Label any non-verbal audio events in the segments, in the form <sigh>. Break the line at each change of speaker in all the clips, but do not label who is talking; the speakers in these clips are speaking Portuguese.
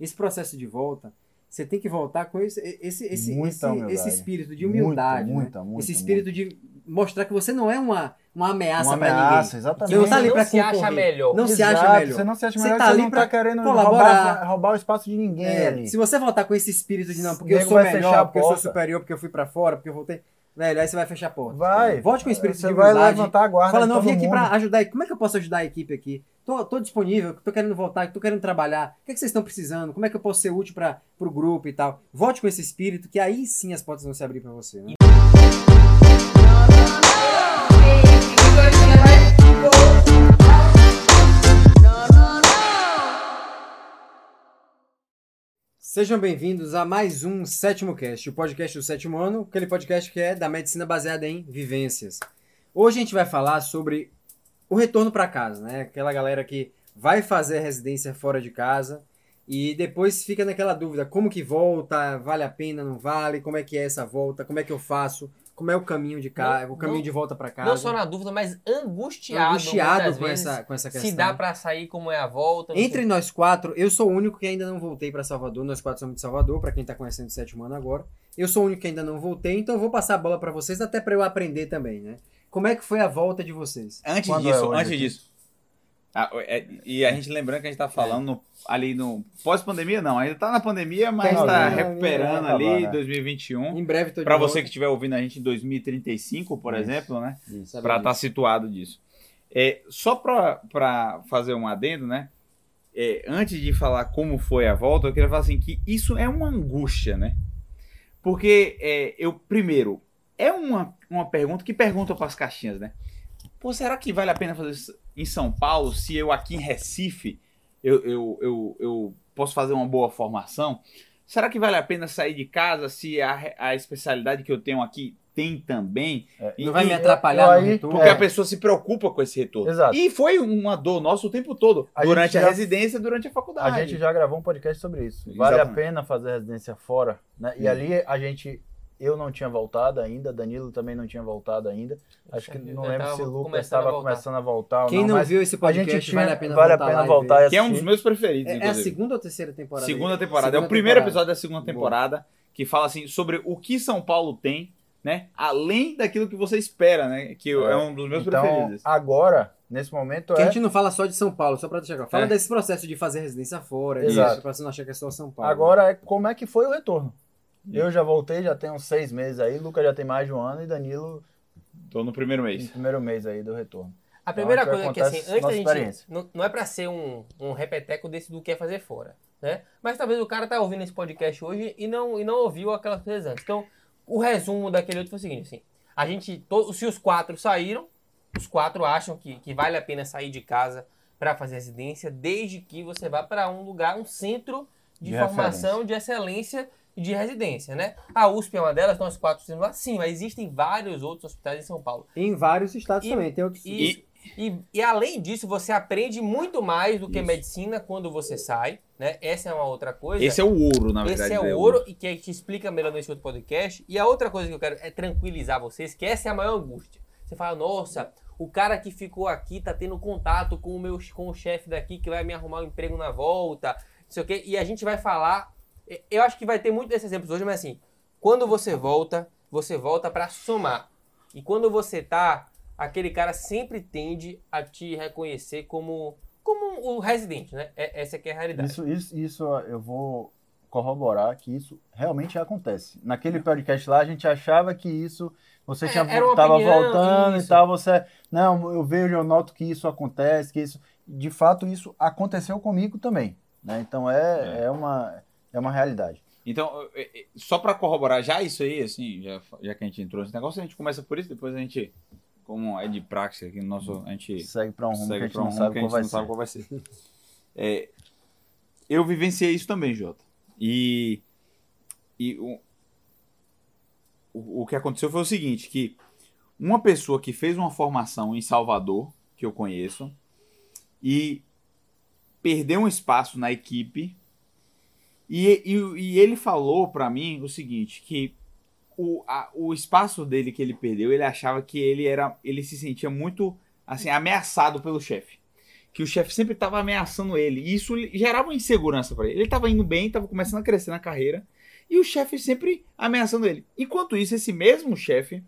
esse processo de volta, você tem que voltar com esse, esse, esse,
Muita
esse, esse espírito de humildade.
Muita,
né?
muita, muita,
esse espírito de mostrar que você não é uma, uma ameaça
Uma
para ninguém.
ameaça,
Você
exatamente.
não tá ali
não
pra
se acha melhor.
Não se acha melhor.
Você não se acha
Você
melhor,
tá
você
ali
não
pra
tá querendo
colaborar.
roubar, roubar o espaço de ninguém
É,
ali.
se você voltar com esse espírito de não, porque eu sou
vai fechar
melhor, porque eu sou superior, porque eu fui pra fora, porque eu voltei. Velho, aí você vai fechar a porta.
Vai.
Volte com o espírito
Você
de
vai
humildade.
levantar a guarda
Fala, não, eu vim aqui pra ajudar. Como é que eu posso ajudar a equipe aqui? Tô, tô disponível, tô querendo voltar, tô querendo trabalhar. O que, é que vocês estão precisando? Como é que eu posso ser útil para pro grupo e tal? Volte com esse espírito, que aí sim as portas vão se abrir pra você. Né? Sejam bem-vindos a mais um Sétimo Cast, o podcast do sétimo ano, aquele podcast que é da medicina baseada em vivências. Hoje a gente vai falar sobre o retorno para casa, né? Aquela galera que vai fazer residência fora de casa e depois fica naquela dúvida, como que volta, vale a pena, não vale, como é que é essa volta, como é que eu faço, como é o caminho de casa,
Não-
o caminho
não-
de volta para casa.
Não só na dúvida, mas angustiado.
angustiado com essa, com essa questão.
Se dá pra sair, como é a volta.
Entre
sei.
nós quatro, eu sou o único que ainda não voltei para Salvador. Nós quatro somos de Salvador, para quem tá conhecendo o sétimo ano agora. Eu sou o único que ainda não voltei, então eu vou passar a bola para vocês, até para eu aprender também, né? Como é que foi a volta de vocês?
Antes
Quando é
disso,
hoje
antes disso. Ah, é, e a gente lembrando que a gente tá falando no- ali no. Pós-pandemia, não. Ainda tá na pandemia, mas
Tá
tá recuperando ali,
né?
2021.
Em breve tô de
Pra
volta.
você que estiver ouvindo a gente em 2035, por
Isso.
exemplo, né? Pra
disso.
estar situado disso. É, só pra, pra fazer um adendo, né? É, antes de falar como foi a volta, eu queria falar assim que isso é uma angústia, né? Porque é, eu, primeiro, é uma, uma pergunta que pergunta para as caixinhas, né? Pô, será que vale a pena fazer isso em São Paulo se eu aqui em Recife eu, eu, eu, eu posso fazer uma boa formação? Será que vale a pena sair de casa se a, a especialidade que eu tenho aqui tem também?
É,
E-
Não vai me atrapalhar
eu
no
aí-
retorno?
porque
É.
a pessoa se preocupa com esse retorno.
Exato.
E foi uma dor nossa o tempo todo.
A
durante a
já-
residência, durante a faculdade.
A gente já gravou um podcast sobre isso. Vale
Exatamente.
a pena fazer residência fora, né? E
Hum.
ali a gente, eu não tinha voltado ainda, Danilo também não tinha voltado ainda. Acho que
Eu
não lembro se o Lucas
a
estava começando a voltar ou
Quem
não,
não viu esse
a
podcast,
gente tinha,
vale a pena
vale a
voltar
pena
lá e
voltar e
Que é um dos meus preferidos,
É, é a segunda ou terceira temporada?
Segunda temporada. é
Segunda
o primeiro
temporada.
episódio da segunda
Boa.
temporada que fala assim sobre o que São Paulo tem, né? Além daquilo que você espera, né? Que é,
É.
um dos meus
Então,
preferidos.
agora, nesse momento,
Que a
é...
gente não fala só de São Paulo, só pra deixar claro. Fala
É.
desse processo de fazer residência fora, pra você não achar que é só São Paulo.
Agora é como é que foi o retorno. Eu já voltei, já tenho uns seis meses aí, Lucas já tem mais de um ano e Danilo
Tô no primeiro
no
mês.
primeiro mês aí do retorno.
A primeira
Então,
coisa é que,
acontece
assim, antes da gente.
experiência.
Não, não é pra ser um, um repeteco desse do que é fazer fora, né? Mas talvez o cara tá ouvindo esse podcast hoje e não, e não ouviu aquelas coisas antes. Então, o resumo daquele outro foi o seguinte, assim. A gente, to- se os quatro saíram, os quatro acham que, que vale a pena sair de casa para fazer residência, desde que você vá para um lugar, um centro de,
De
formação, de excelência de residência, né? A USP é uma delas, nós quatro temos lá, sim, mas existem vários outros hospitais em São Paulo.
Em vários estados
E-
também, tem outros.
E, e, e além disso, você aprende muito mais do que
Isso.
medicina quando você sai, né? Essa é uma outra coisa.
Esse é o ouro, na verdade.
Esse é
né?
o ouro e que a gente explica melhor nesse outro podcast. E a outra coisa que eu quero é tranquilizar vocês, que essa é a maior angústia. Você fala, nossa, o cara que ficou aqui tá tendo contato com o meu com o chefe daqui que vai me arrumar um emprego na volta, não sei o quê. E a gente vai falar. Eu acho que vai ter muito desses exemplos hoje, mas assim, quando você volta, você volta para somar. E quando você tá, aquele cara sempre tende a te reconhecer como como o residente, né? É- Essa que é a realidade.
Isso, isso, isso eu vou corroborar que isso realmente acontece. Naquele podcast lá, a gente achava que isso você
É,
tinha
era uma
tava
opinião,
voltando
isso.
e tal, você não, eu vejo, eu noto que isso acontece, que isso, de fato, isso aconteceu comigo também, né? Então é, é. uma é uma realidade.
Então, é, é, só pra corroborar já isso aí, assim, já, já que a gente entrou nesse negócio, a gente começa por isso, depois a gente, como é de praxe aqui no nosso, a gente
Segue para um rumo que a
segue
gente
um
não
rumo
sabe
que a gente não sabe qual vai ser. É, eu vivenciei isso também, Jota. E, e o, o, o que aconteceu foi o seguinte, que uma pessoa que fez uma formação em Salvador, que eu conheço, e perdeu um espaço na equipe, e, e, e ele falou pra mim o seguinte, que o, a- o espaço dele que ele perdeu, ele achava que ele era, ele se sentia muito assim ameaçado pelo chefe. que o chefe sempre estava ameaçando ele. E isso gerava uma insegurança para ele. Ele estava indo bem, estava começando a crescer na carreira. E o chefe sempre ameaçando ele. Enquanto isso, esse mesmo chefe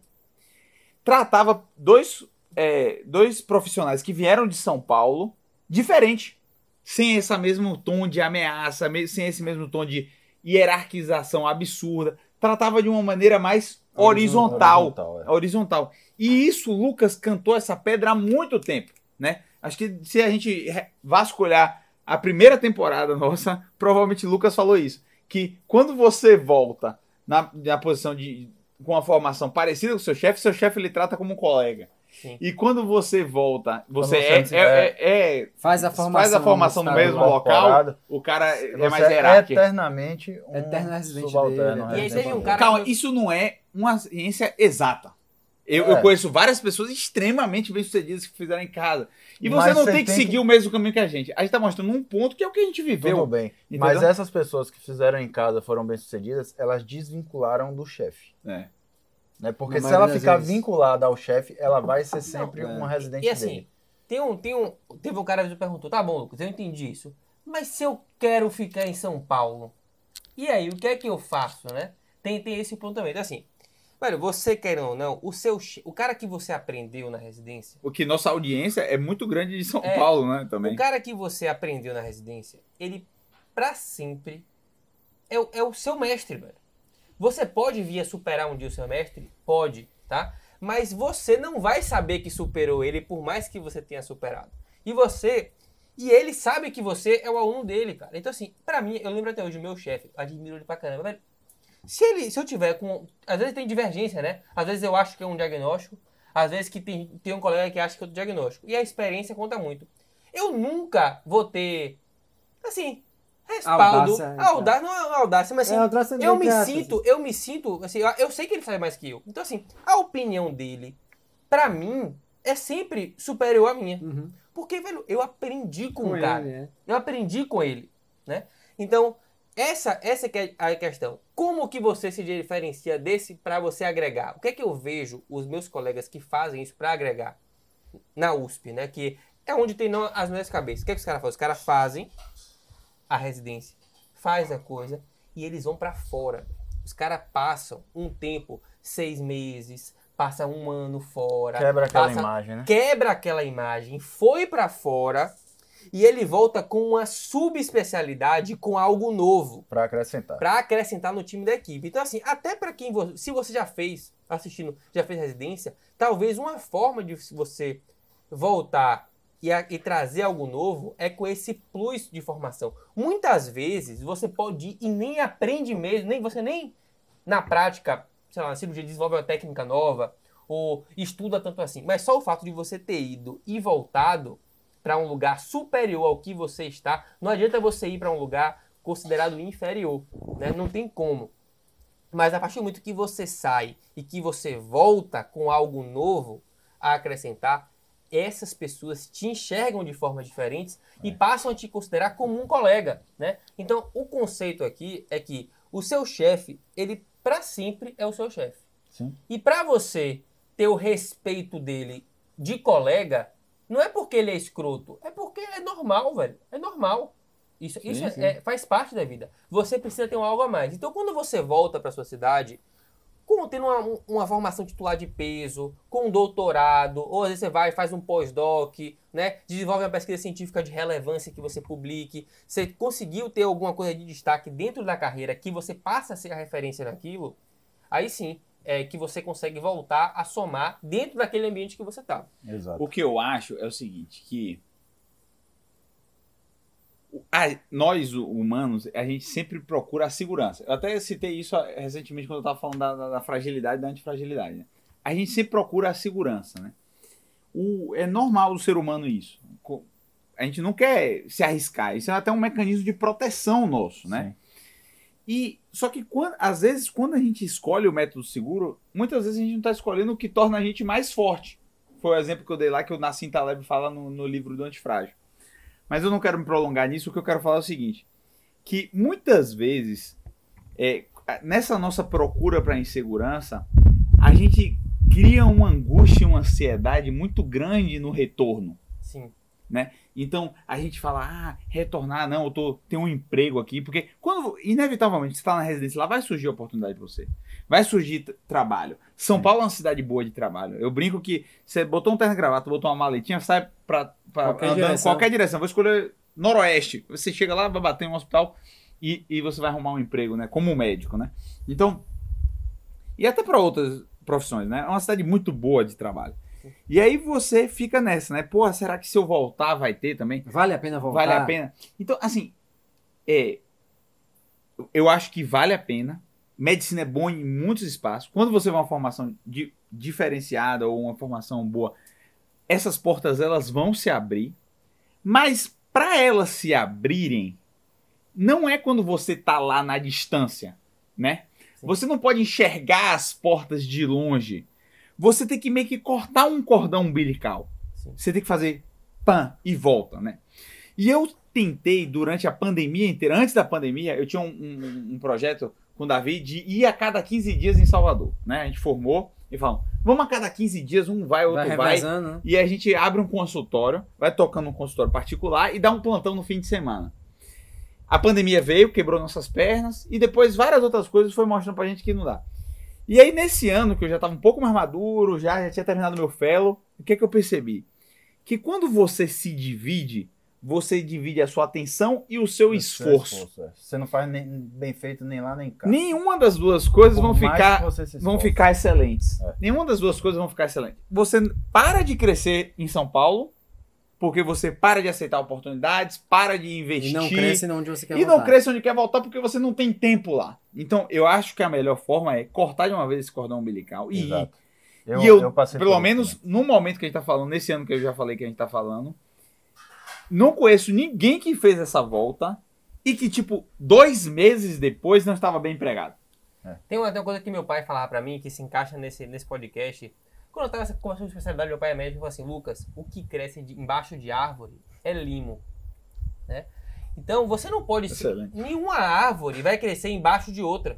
tratava dois, é, dois profissionais que vieram de São Paulo diferente. Sem esse mesmo tom de ameaça, sem esse mesmo tom de hierarquização absurda. Tratava de uma maneira mais horizontal. Horizontal. É. horizontal. E isso, Lucas cantou essa pedra há muito tempo, né? Acho que se a gente vasculhar a primeira temporada nossa, <laughs> provavelmente Lucas falou isso. Que quando você volta na, na posição de. com uma formação parecida com o seu chefe, seu chefe ele trata como um colega. Sim. E quando você volta, você, você é, é, é, é,
faz a formação,
faz a formação no mesmo local, o cara é mais hierárquico.
É eternamente um
Eterno residente dele.
E aí um cara
Calma, isso não é uma ciência exata. Eu, é. eu, conheço várias pessoas extremamente bem-sucedidas que fizeram em casa. E você mas não você tem que tem seguir que... o mesmo caminho que a gente. A gente tá mostrando um ponto que é o que a gente viveu.
Tudo bem. Entendeu? Mas essas pessoas que fizeram em casa foram bem-sucedidas, elas desvincularam do chefe.
É.
Né? Porque se ela ficar vezes. vinculada ao chefe, ela vai ser sempre não, uma residente
e assim,
dele.
Tem um, tem um, teve um cara que me perguntou, tá bom, Lucas, eu entendi isso. Mas se eu quero ficar em São Paulo, e aí, o que é que eu faço, né? Tem, tem esse ponto também. Então, assim, Velho, você quer ou não, o seu o cara que você aprendeu na residência.
O que nossa audiência é muito grande de São é, Paulo, né? Também.
O cara que você aprendeu na residência, ele para sempre é, é o seu mestre, velho. Você pode vir a superar um dia o seu mestre? Pode, tá? Mas você não vai saber que superou ele por mais que você tenha superado. E você. E ele sabe que você é o aluno dele, cara. Então, assim, para mim, eu lembro até hoje, meu chefe, admiro ele pra caramba, velho se ele, se eu tiver com, às vezes tem divergência, né? Às vezes eu acho que é um diagnóstico, às vezes que tem, tem um colega que acha que é outro diagnóstico. E a experiência conta muito. Eu nunca vou ter, assim, respaldo, audácia, audácia não é audácia, mas assim, é, eu me sinto, eu me sinto, assim, eu sei que ele sabe mais que eu. Então assim, a opinião dele, para mim, é sempre superior à minha. Uhum. Porque, velho, eu aprendi com, com o cara. Ele, é. Eu aprendi com ele, né? Então, essa, essa é a questão. Como que você se diferencia desse para você agregar? O que é que eu vejo os meus colegas que fazem isso para agregar na USP, né? Que é onde tem não, as minhas cabeças. O que é que os caras fazem? Os caras fazem a residência, faz a coisa e eles vão para fora. Os caras passam um tempo, seis meses, passa um ano fora.
Quebra aquela
passa,
imagem, né?
Quebra aquela imagem, foi para fora e ele volta com uma subespecialidade, com algo novo.
Para acrescentar.
Para acrescentar no time da equipe. Então, assim, até para quem. Se você já fez, assistindo, já fez residência, talvez uma forma de você voltar e, a, e, trazer algo novo é com esse plus de formação. Muitas vezes você pode ir e nem aprende mesmo, nem você nem na prática, sei lá, na cirurgia desenvolve uma técnica nova ou estuda tanto assim. Mas só o fato de você ter ido e voltado para um lugar superior ao que você está, não adianta você ir para um lugar considerado inferior, né? Não tem como. Mas a partir do momento que você sai e que você volta com algo novo a acrescentar, essas pessoas te enxergam de formas diferentes é. e passam a te considerar como um colega, né? Então, o conceito aqui é que o seu chefe, ele para sempre é o seu chefe. E para você ter o respeito dele de colega, não é porque ele é escroto, é porque é normal, velho. É normal. Isso, sim, isso sim. É, faz parte da vida. Você precisa ter um algo a mais. Então, quando você volta para sua cidade, tendo uma, uma formação titular de peso, com um doutorado, ou às vezes você vai e faz um pós-doc, né? Desenvolve uma pesquisa científica de relevância que você publique. Você conseguiu ter alguma coisa de destaque dentro da carreira que você passa a ser a referência naquilo, aí sim, é, que você consegue voltar a somar dentro daquele ambiente que você está.
O que eu acho é o seguinte, que a, nós humanos, a gente sempre procura a segurança. Eu até citei isso recentemente quando eu estava falando da, da, da, fragilidade e da antifragilidade. Né? A gente sempre procura a segurança. Né? O, é normal do ser humano isso. A gente não quer se arriscar. Isso é até um mecanismo de proteção nosso, né? Sim. E só que quando, às vezes quando a gente escolhe o método seguro, muitas vezes a gente não está escolhendo o que torna a gente mais forte. Foi o exemplo que eu dei lá que o Nassim Taleb fala no, no livro do Antifrágil. Mas eu não quero me prolongar nisso, o que eu quero falar é o seguinte, que muitas vezes é, nessa nossa procura para insegurança, a gente cria uma angústia, uma ansiedade muito grande no retorno.
Sim.
Né? Então a gente fala, ah, retornar, não, eu tô, tenho um emprego aqui, porque quando, inevitavelmente, você está na residência lá, vai surgir oportunidade para você. Vai surgir trabalho. São Paulo é uma cidade boa de trabalho. Eu brinco que você botou um terno gravata, botou uma maletinha, sai pra
Qualquer
andando
direção.
qualquer direção. Vou escolher noroeste. Você chega lá, vai bater em um hospital e, e você vai arrumar um emprego, né? Como médico, né? Então, e até para outras profissões, né? É uma cidade muito boa de trabalho. E aí você fica nessa, né? Pô, será que se eu voltar vai ter também?
Vale a pena voltar?
Vale a pena? Então, assim, é, eu acho que vale a pena. Medicina é bom em muitos espaços. Quando você vai uma formação di- diferenciada ou uma formação boa, essas portas elas vão se abrir. Mas para elas se abrirem, não é quando você tá lá na distância, né?
Sim.
Você não pode enxergar as portas de longe. Você tem que meio que cortar um cordão umbilical.
Sim.
Você tem que fazer pan e volta, né? E eu tentei durante a pandemia inteira, antes da pandemia, eu tinha um, um- um projeto com o Davi de ir a cada 15 dias em Salvador, né? A gente formou e falou, vamos a cada 15 dias, um vai, outro
Vai
vai.
né?
E a gente abre um consultório, vai tocando um consultório particular e dá um plantão no fim de semana. A pandemia veio, quebrou nossas pernas e depois várias outras coisas foi mostrando pra gente que não dá. E aí nesse ano que eu já estava um pouco mais maduro, já, já tinha terminado meu fellow, o que é que eu percebi? Que quando você se divide, você divide a sua atenção e o seu
O seu
esforço.
é. Você não faz nem, bem feito nem lá nem cá.
Nenhuma das duas coisas
Por
vão ficar vão ficar excelentes.
É.
Nenhuma das duas coisas vão ficar excelentes. Você para de crescer em São Paulo, porque você para de aceitar oportunidades, para de investir.
E não cresce onde você quer
e
voltar.
não cresce onde quer voltar porque você não tem tempo lá. Então, eu acho que a melhor forma é cortar de uma vez esse cordão umbilical e ir.
Exato.
e eu,
passei
pelo menos no momento que a gente tá falando, nesse ano que eu já falei que a gente tá falando, não conheço ninguém que fez essa volta e que, tipo, dois meses depois não estava bem empregado.
Tem uma, tem uma coisa que meu pai falava pra mim, que se encaixa nesse, nesse podcast. Quando eu tava começando a especialidade, meu pai é médico, ele falou assim, Lucas, o que cresce de- embaixo de árvore é limo. Né? Então, você não pode... se-
Excelente.
nenhuma árvore vai crescer embaixo de outra.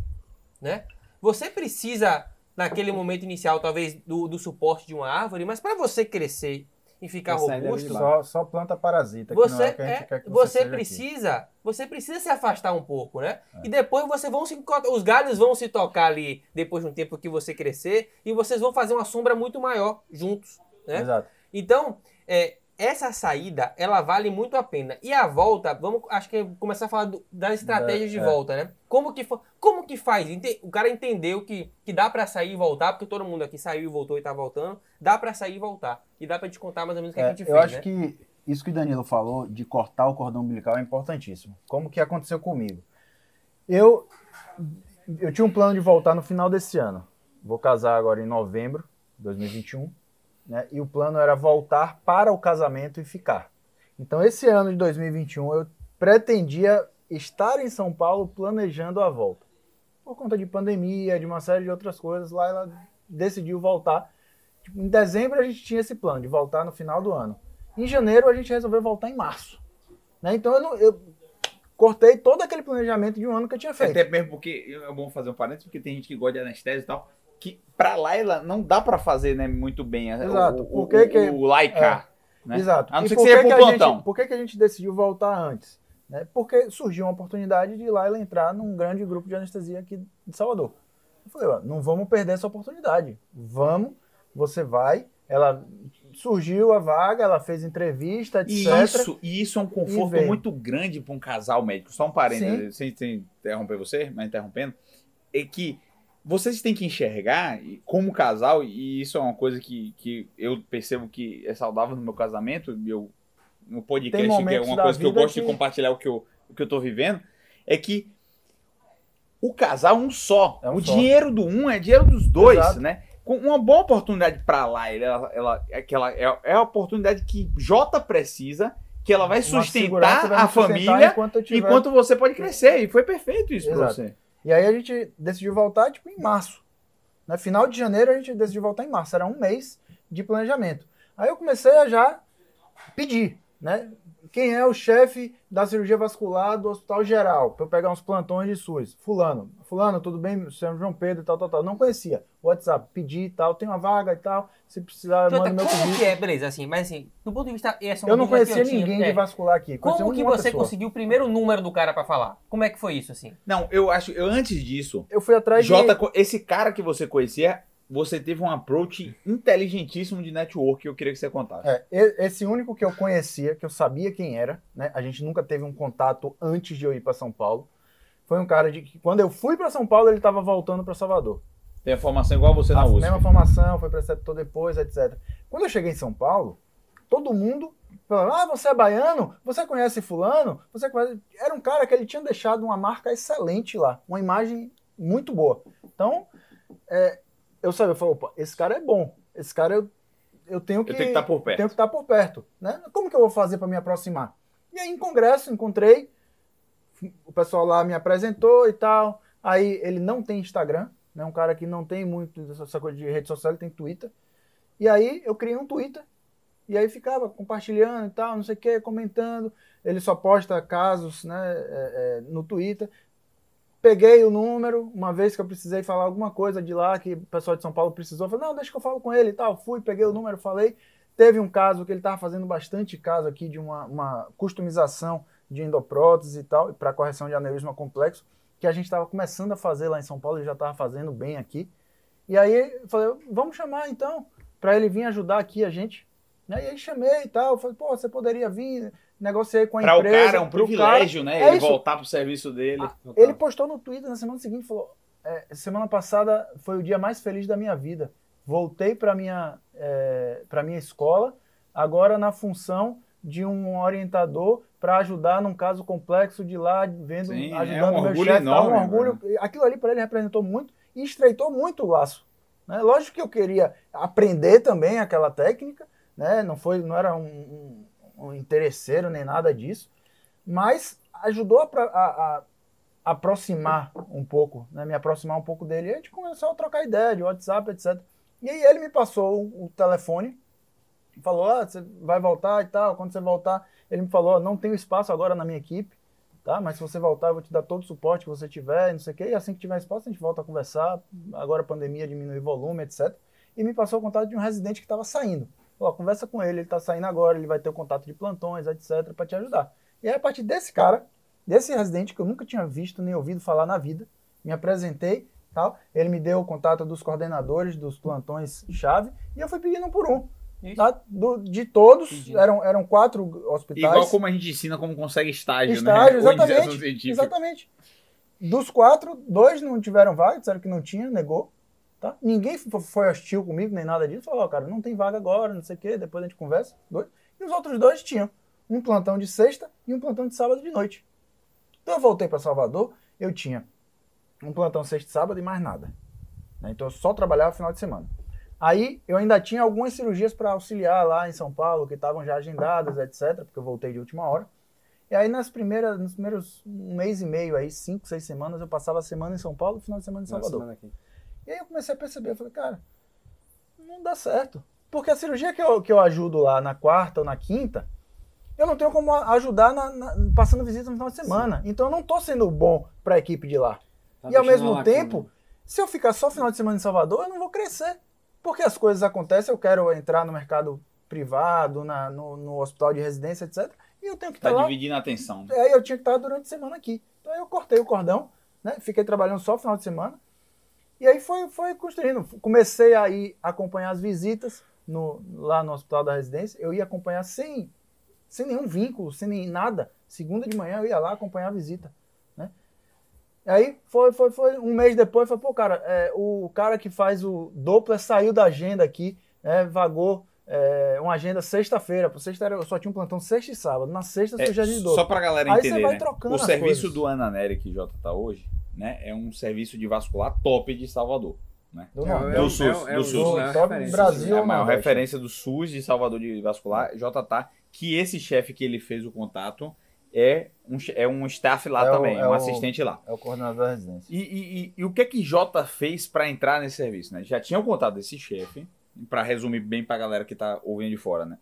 Né? Você precisa, naquele momento inicial, talvez, do, do suporte de uma árvore, mas para você crescer e ficar
Essa ideia
robusto,
Só, só planta parasita, que não
você,
é o que a gente
é-
que
você,
aqui.
precisa, você precisa se afastar um pouco, né?
É.
E depois você vão se os galhos vão se tocar ali depois de um tempo que você crescer e vocês vão fazer uma sombra muito maior juntos, né?
Exato.
Então, é, essa saída, ela vale muito a pena. E a volta, vamos, acho que começar a falar do- das estratégias de
é.
volta, né? Como que, como que faz? O cara entendeu que, que dá pra sair e voltar, porque todo mundo aqui saiu e voltou e tá voltando. Dá pra sair e voltar. E dá pra te contar mais ou menos o que
É,
a gente
eu
fez,
acho
né?
que isso que o Danilo falou de cortar o cordão umbilical é importantíssimo. Como que aconteceu comigo? Eu, eu tinha um plano de voltar no final desse ano. Vou casar agora em novembro de 2021. Né? E o plano era voltar para o casamento e ficar. Então, esse ano de 2021, eu pretendia estar em São Paulo planejando a volta. Por conta de pandemia, de uma série de outras coisas, lá ela decidiu voltar. Tipo, em dezembro a gente tinha esse plano de voltar no final do ano. Em janeiro a gente resolveu voltar em março. Né? Então eu, não- eu cortei todo aquele planejamento de um ano que eu tinha feito.
Até mesmo porque é bom fazer um parênteses, porque tem gente que gosta de anestésia e tal, pra lá ela não dá pra fazer né, muito bem
Exato.
o, o,
que que-
o, cá, né?
Exato.
A não ser que
por
seja
que
pro plantão.
gente- por que, que a gente decidiu voltar antes? Né? Porque surgiu uma oportunidade de lá e entrar num grande grupo de anestesia aqui de Salvador. Eu falei, ó, não vamos perder essa oportunidade. Vamos, você vai. Ela surgiu a vaga, ela fez entrevista, etc.
E isso, e isso é um conforto muito grande para um casal médico. Só um parênteses, sem, sem interromper você, mas interrompendo, é que vocês têm que enxergar, como casal, e isso é uma coisa que, que eu percebo que é saudável no meu casamento, eu, no podcast, que é uma coisa que eu gosto de
que-
compartilhar o que eu, o que eu tô vivendo, é que o casal é um só.
É um
o
só.
dinheiro do um é dinheiro dos dois,
Exato.
né? Com uma boa oportunidade para lá, ela, ela, é, que ela, é, é a oportunidade que Jota precisa, que ela vai
Uma
sustentar
vai
a família
enquanto,
enquanto você pode crescer. E foi perfeito isso
Exato.
você.
E aí a gente decidiu voltar tipo em março. No final de janeiro a gente decidiu voltar em março. Era um mês de planejamento. Aí eu comecei a já pedir, né? Quem é o chefe da cirurgia vascular do Hospital Geral? Para eu pegar uns plantões de SUS. Fulano. Fulano, tudo bem? Senhor João Pedro e tal, tal, tal. Não conhecia. WhatsApp, pedi e tal, tem uma vaga e tal. Se precisar, manda meu
como
currículo.
que é? Beleza, assim, mas assim, do ponto de vista. Essa é
Eu não conhecia ninguém
é.
de vascular aqui.
Como que você
pessoa.
conseguiu o primeiro número do cara pra falar? Como é que foi isso, assim?
Não, eu acho, eu antes disso,
Eu fui atrás
Jota,
de...
esse cara que você conhecia, você teve um approach inteligentíssimo de network que eu queria que você contasse.
É, esse único que eu conhecia, que eu sabia quem era, né? A gente nunca teve um contato antes de eu ir para São Paulo. Foi um cara de que quando eu fui para São Paulo, ele estava voltando para Salvador.
Tem a formação igual você na
a
USP.
mesma formação, foi preceptor depois, etc. Quando eu cheguei em São Paulo, todo mundo falava: "Ah, você é baiano? Você conhece fulano? Você conhece?" Era um cara que ele tinha deixado uma marca excelente lá, uma imagem muito boa. Então, é, eu sabia, eu falei, opa, esse cara é bom. Esse cara eu, eu tenho que
Eu tenho que estar por perto.
tenho que estar por perto, né? Como que eu vou fazer para me aproximar? E aí em congresso encontrei, o pessoal lá me apresentou e tal. Aí ele não tem Instagram, né? Um cara que não tem muito essa coisa de rede social, ele tem Twitter. E aí eu criei um Twitter e aí ficava compartilhando e tal, não sei o que, comentando. Ele só posta casos, né? é, é, no Twitter. Peguei o número, uma vez que eu precisei falar alguma coisa de lá, que o pessoal de São Paulo precisou, falei, não, deixa que eu falo com ele e tal. Fui, peguei o número, falei. Teve um caso que ele estava fazendo bastante caso aqui de uma, uma customização de endoprótese e tal, para correção de aneurisma complexo, que a gente estava começando a fazer lá em São Paulo, ele já estava fazendo bem aqui. E aí falei, vamos chamar então, para ele vir ajudar aqui a gente. E aí chamei e tal, falei, pô, você poderia vir, negociei com a
Pra o
empresa.
cara é um privilégio,
cara.
né?
É
ele
isso.
voltar pro serviço dele.
Ah, Ele postou no Twitter na semana seguinte, falou, é, semana passada foi o dia mais feliz da minha vida. Voltei para minha é, para minha escola, agora na função de um orientador para ajudar num caso complexo de lá, vendo,
Sim, é
ajudando
um
meu
orgulho
chefe, tá? um
enorme,
orgulho. Aquilo ali para ele representou muito e estreitou muito o laço. Né? Lógico que eu queria aprender também aquela técnica, né? Não foi, não era um, um- um interesseiro nem nada disso, mas ajudou a, a- a aproximar um pouco, né? Me aproximar um pouco dele. E a gente começou a trocar ideia de WhatsApp, etc. E aí ele me passou o, telefone, falou, ah, você vai voltar e tal. Quando você voltar, ele me falou, não tenho espaço agora na minha equipe, tá? Mas se você voltar, eu vou te dar todo o suporte que você tiver, não sei o quê. E assim que tiver espaço, a gente volta a conversar. Agora a pandemia diminui volume, etc. E me passou o contato de um residente que estava saindo. Ó, conversa com ele, ele está saindo agora, ele vai ter o contato de plantões, etc, para te ajudar. E aí, a partir desse cara, desse residente que eu nunca tinha visto nem ouvido falar na vida, me apresentei, tal. Ele me deu o contato dos coordenadores dos plantões chave e eu fui pedindo um por um. Tá? Do- de todos, eram, eram quatro hospitais.
Igual como a gente ensina como consegue estágio,
Estágio,
né? <laughs> Ou iniciação
exatamente. Exatamente. Dos quatro, dois não tiveram vaga, disseram que não tinha, negou. Tá? Ninguém fo- foi hostil comigo, nem nada disso. Falou, ó, cara, não tem vaga agora, não sei o quê, depois a gente conversa. Dois. E os outros dois tinham um plantão de sexta e um plantão de sábado de noite. Então eu voltei para Salvador, eu tinha um plantão sexta e sábado e mais nada. né? Então eu só trabalhava final de semana. Aí eu ainda tinha algumas cirurgias para auxiliar lá em São Paulo, que estavam já agendadas, etc., porque eu voltei de última hora. E aí nas primeiras, nos primeiros um mês e meio aí, cinco, seis semanas, eu passava a semana em São Paulo e final de semana em Salvador. E aí eu comecei a perceber, eu falei, cara, não dá certo. Porque a cirurgia que eu, que eu ajudo lá na quarta ou na quinta, eu não tenho como ajudar na- na- passando visita no final de semana. Então eu não tô sendo bom para a equipe de lá.
Tá
e ao mesmo tempo, se eu ficar só final de semana em Salvador, eu não vou crescer. Porque as coisas acontecem, eu quero entrar no mercado privado, na- no, no hospital de residência, etc. E eu tenho que
Tá
estar lá.
dividindo a atenção.
Aí eu tinha que estar durante a semana aqui. Então aí eu cortei o cordão, né? Fiquei trabalhando só final de semana. E aí foi, foi construindo. Comecei a ir acompanhar as visitas no, lá no hospital da residência. Eu ia acompanhar sem, sem nenhum vínculo, sem nem nada. Segunda de manhã eu ia lá acompanhar a visita. Né? E aí foi, foi, foi. Um mês depois, foi, pô, cara, é, o cara que faz o Doppler saiu da agenda aqui, né, vagou é, uma agenda sexta-feira. Por Sexta eu só tinha um plantão sexta e sábado. Na sexta
É,
eu já de
só pra galera
Aí você
entender,
vai
né?
trocando
O serviço
coisas.
do Ana Nery que Jota tá hoje, né? É um serviço de vascular top de Salvador. Né?
Do
É, é o-
Do SUS,
é o- é
do
o-
SUS.
é a
Do. Brasil.
É a maior referência do SUS de Salvador de vascular, JTA, que esse chefe que ele fez o contato é um, é um staff lá
É o-
também,
é
um
o-
assistente lá.
É o coordenador da residência.
E, e- e- e o que é que Jota fez para entrar nesse serviço? Né? Já tinha o contato desse chefe, para resumir bem para a galera que tá ouvindo de fora, né?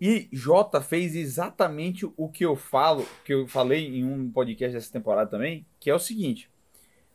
E Jota fez exatamente o que eu falo, que eu falei em um podcast dessa temporada também, que é o seguinte: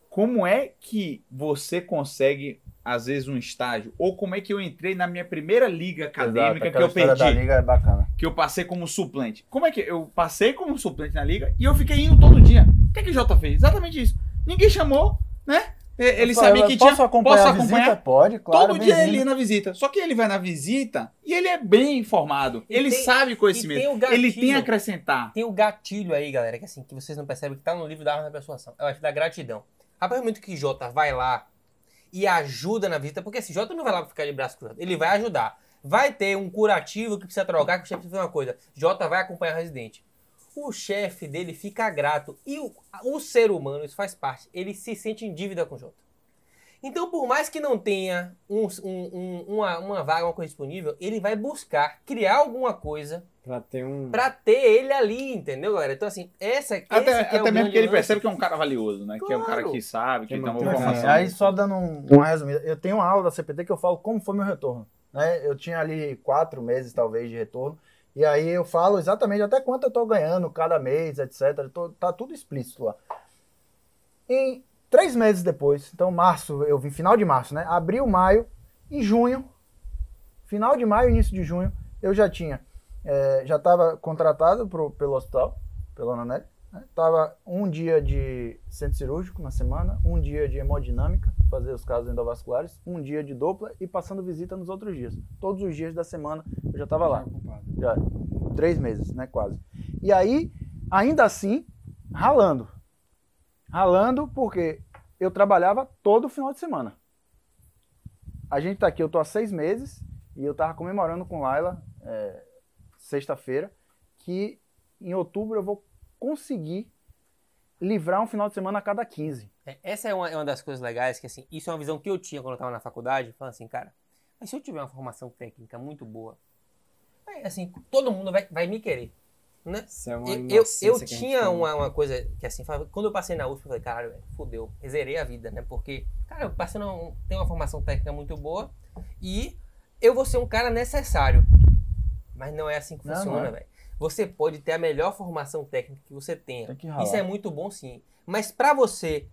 como é que você consegue às vezes um estágio ou como é que eu entrei na minha primeira liga acadêmica
Exato,
que eu perdi,
da liga é bacana.
que eu passei como suplente. Como é que eu passei como suplente na liga e eu fiquei indo todo dia? O que é que Jota fez? Exatamente isso. Ninguém chamou, né? Ele
Fala,
sabia que
posso
tinha
acompanhar
posso
a visita?
acompanhar
Pode, claro.
Todo dia ele ia na visita. Só que ele vai na visita e ele é bem informado.
E
ele
tem-
sabe conhecimento.
tem o gatilho.
ele tem a acrescentar.
Tem o gatilho aí, galera, que assim, que vocês não percebem que tá no livro da arte da persuasão. Eu acho da gratidão. A partir do momento que Jota vai lá e ajuda na visita, porque assim, Jota não vai lá pra ficar de braço cruzado, ele vai ajudar. Vai ter um curativo que precisa trocar, que o precisa fazer uma coisa. Jota vai acompanhar o residente. O chefe dele fica grato. E o, o ser humano, isso faz parte, ele se sente em dívida com o Jota. Então, por mais que não tenha um- um- um- uma, uma vaga, uma coisa disponível, ele vai buscar criar alguma coisa
Pra ter um.
pra ter ele ali, entendeu, galera? Então, assim, essa esse
Até,
é o
até mesmo porque ele
lance.
percebe que é um cara valioso, né? Que é um cara
Claro.
que sabe, que
Tem
tem uma informação.
aí só dando um- uma resumida, eu tenho uma aula da CPT que eu falo como foi meu retorno. Né? Eu tinha ali quatro meses, talvez, de retorno. E aí eu falo exatamente até quanto eu tô ganhando cada mês, etc. Tô- tá tudo explícito lá. Em três meses depois, então março, eu vim final de março, né? Abril, maio, em junho, final de maio, início de junho, eu já tinha, eh, já estava contratado pro, pelo hospital, pelo Ananelli, né? Tava um dia de centro cirúrgico na semana, um dia de hemodinâmica, fazer os casos endovasculares, um dia de dupla e passando visita nos outros dias. Todos os dias da semana eu já estava lá. Já, três meses, né, quase. E aí, ainda assim, ralando. Ralando porque eu trabalhava todo final de semana. A gente tá aqui, eu tô há seis meses e eu tava comemorando com Laila, é, sexta-feira, que em outubro eu vou conseguir livrar um final de semana a cada 15.
É, Essa é uma, é uma das coisas legais, que assim, isso é uma visão que eu tinha quando eu tava na faculdade, falando assim, cara, mas se eu tiver uma formação técnica muito boa, aí, assim, todo mundo vai, vai me querer, né?
Isso é uma
Eu, eu, tinha uma, uma coisa que assim, quando eu passei na USP, eu falei, caralho, fudeu, zerei a vida, né? Porque, cara, eu passei num, tenho uma formação técnica muito boa e eu vou ser um cara necessário. Mas não é assim que
Não,
funciona,
é.
velho. Você pode ter a melhor formação técnica que você tenha.
Tem que.
Isso é muito bom sim. Mas pra você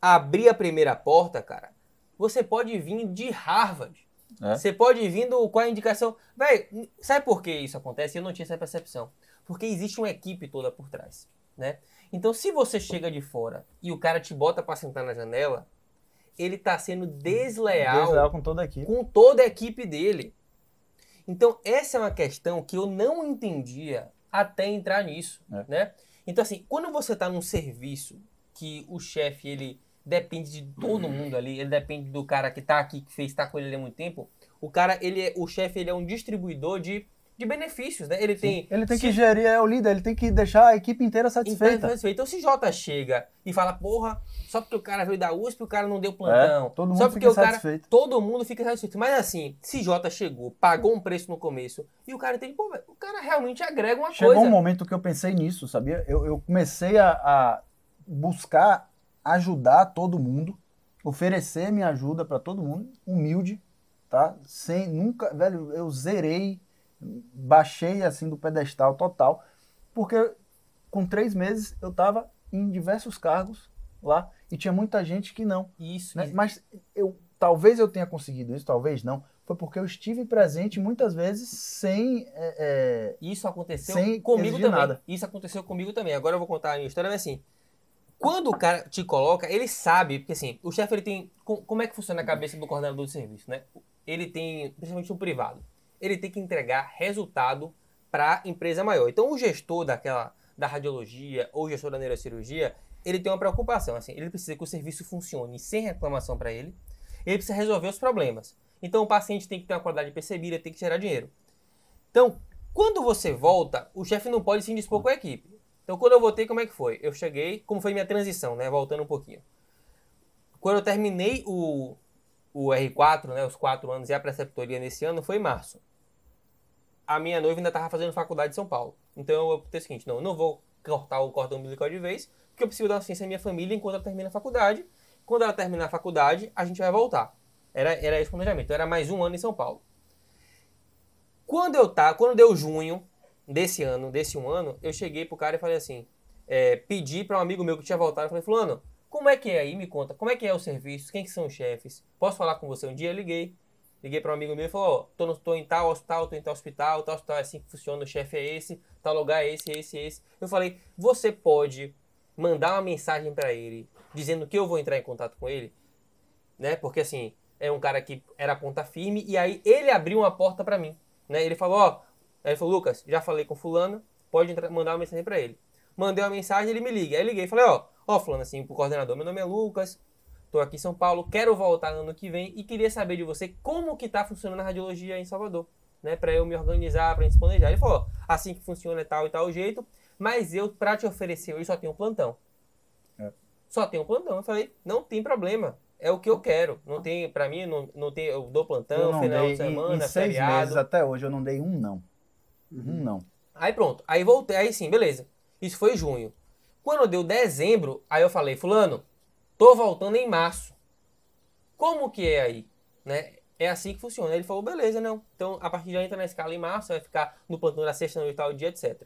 abrir a primeira porta, cara, você pode vir de Harvard.
É.
Você pode vir do, com a indicação. Véi, sabe por que isso acontece? Eu não tinha essa percepção. Porque existe uma equipe toda por trás, né? Então, se você chega de fora e o cara te bota pra sentar na janela, ele tá sendo desleal,
Desleal com toda
com toda a equipe dele. Então, essa é uma questão que eu não entendia até entrar nisso,
É.
né? Então, assim, quando você está num serviço que o chefe, ele depende de todo mundo ali, ele depende do cara que tá aqui, que fez, tá com ele há muito tempo, o cara, ele é, o chefe, ele é um distribuidor de, de benefícios, né? Ele tem...
Ele tem
se-
que gerir, é o líder, ele tem que deixar a equipe inteira satisfeita.
então, se Jota chega e fala, porra, só porque o cara veio da USP, o cara não deu plantão.
É, todo mundo
só porque
fica
o cara,
satisfeito.
Todo mundo fica satisfeito. Mas assim, se Jota chegou, pagou um preço no começo, e o cara entende, pô, o cara realmente agrega uma
Chegou
coisa.
um momento que eu pensei nisso, sabia? Eu, eu comecei a, a buscar ajudar todo mundo, oferecer minha ajuda para todo mundo, humilde, tá? Sem nunca, velho, eu zerei, baixei assim do pedestal total, porque com três meses eu tava em diversos cargos lá e tinha muita gente que não.
Isso,
né? Mas eu talvez eu tenha conseguido isso, talvez não. Foi porque eu estive presente muitas vezes sem é,
Isso aconteceu
Sem
comigo também.
nada.
Isso aconteceu comigo também. Agora eu vou contar a minha história, mas assim, quando o cara te coloca, ele sabe, porque assim, o chefe ele tem. com- Como é que funciona a cabeça do coordenador de serviço, né? Ele tem, principalmente no privado, ele tem que entregar resultado para a empresa maior. Então o gestor daquela da radiologia ou o gestor da neurocirurgia, ele tem uma preocupação, assim, ele precisa que o serviço funcione sem reclamação para ele. Ele precisa resolver os problemas. Então o paciente tem que ter uma qualidade percebida, tem que gerar dinheiro. Então, quando você volta, o chefe não pode se indispor com a equipe. Então, quando eu voltei, como é que foi? Eu cheguei, como foi minha transição, né? Voltando um pouquinho. Quando eu terminei o, o R4, né? Os quatro anos e a preceptoria nesse ano, foi em março. A minha noiva ainda estava fazendo faculdade em São Paulo. Então, eu optei o seguinte, não, eu não vou cortar o cordão umbilical de vez, porque eu preciso dar assistência à minha família enquanto ela termina a faculdade. Quando ela terminar a faculdade, a gente vai voltar. Era, era esse o planejamento. Era mais um ano em São Paulo. Quando eu tá, quando deu junho desse ano, desse um ano, eu cheguei pro cara e falei assim, é, pedi para um amigo meu que tinha voltado, eu falei, fulano, como é que é aí? Me conta, como é que é o serviço? Quem que são os chefes? Posso falar com você um dia? Eu liguei. Liguei para um amigo meu e falou, ó, tô, no- tô em tal hospital, tô em tal hospital, tal hospital é assim que funciona, o chefe é esse, tal lugar é esse, esse, esse. Eu falei, você pode mandar uma mensagem para ele, dizendo que eu vou entrar em contato com ele, né? Porque assim, é um cara que era ponta firme e aí ele abriu uma porta para mim, né? Ele falou, ó, aí ele falou, Lucas, já falei com fulano, pode entrar- mandar uma mensagem para ele. Mandei uma mensagem, ele me liga. Aí liguei e falei, ó, ó, fulano, assim, pro coordenador, meu nome é Lucas, tô aqui em São Paulo, quero voltar ano que vem e queria saber de você como que tá funcionando a radiologia em Salvador, né? Pra eu me organizar, pra gente se planejar. Ele falou, assim que funciona é tal e tal jeito, mas eu, pra te oferecer, eu só tenho um plantão.
É.
Só tenho um plantão. Eu falei, não tem problema. É o que eu quero. Não tem, pra mim, não, não tem, eu dou plantão,
eu
final
dei,
de
em-
semana,
em, seis
feriado.
meses até hoje eu não dei um não.
Uhum.
Um não.
Aí pronto, aí voltei, aí sim, beleza. Isso foi junho. Quando deu dezembro, aí eu falei, fulano, tô voltando em março. Como que é aí? Né? É assim que funciona. Ele falou, beleza, não. Então, a partir de aí entra na escala em março, vai ficar no plantão da sexta, noite, tal dia, etc.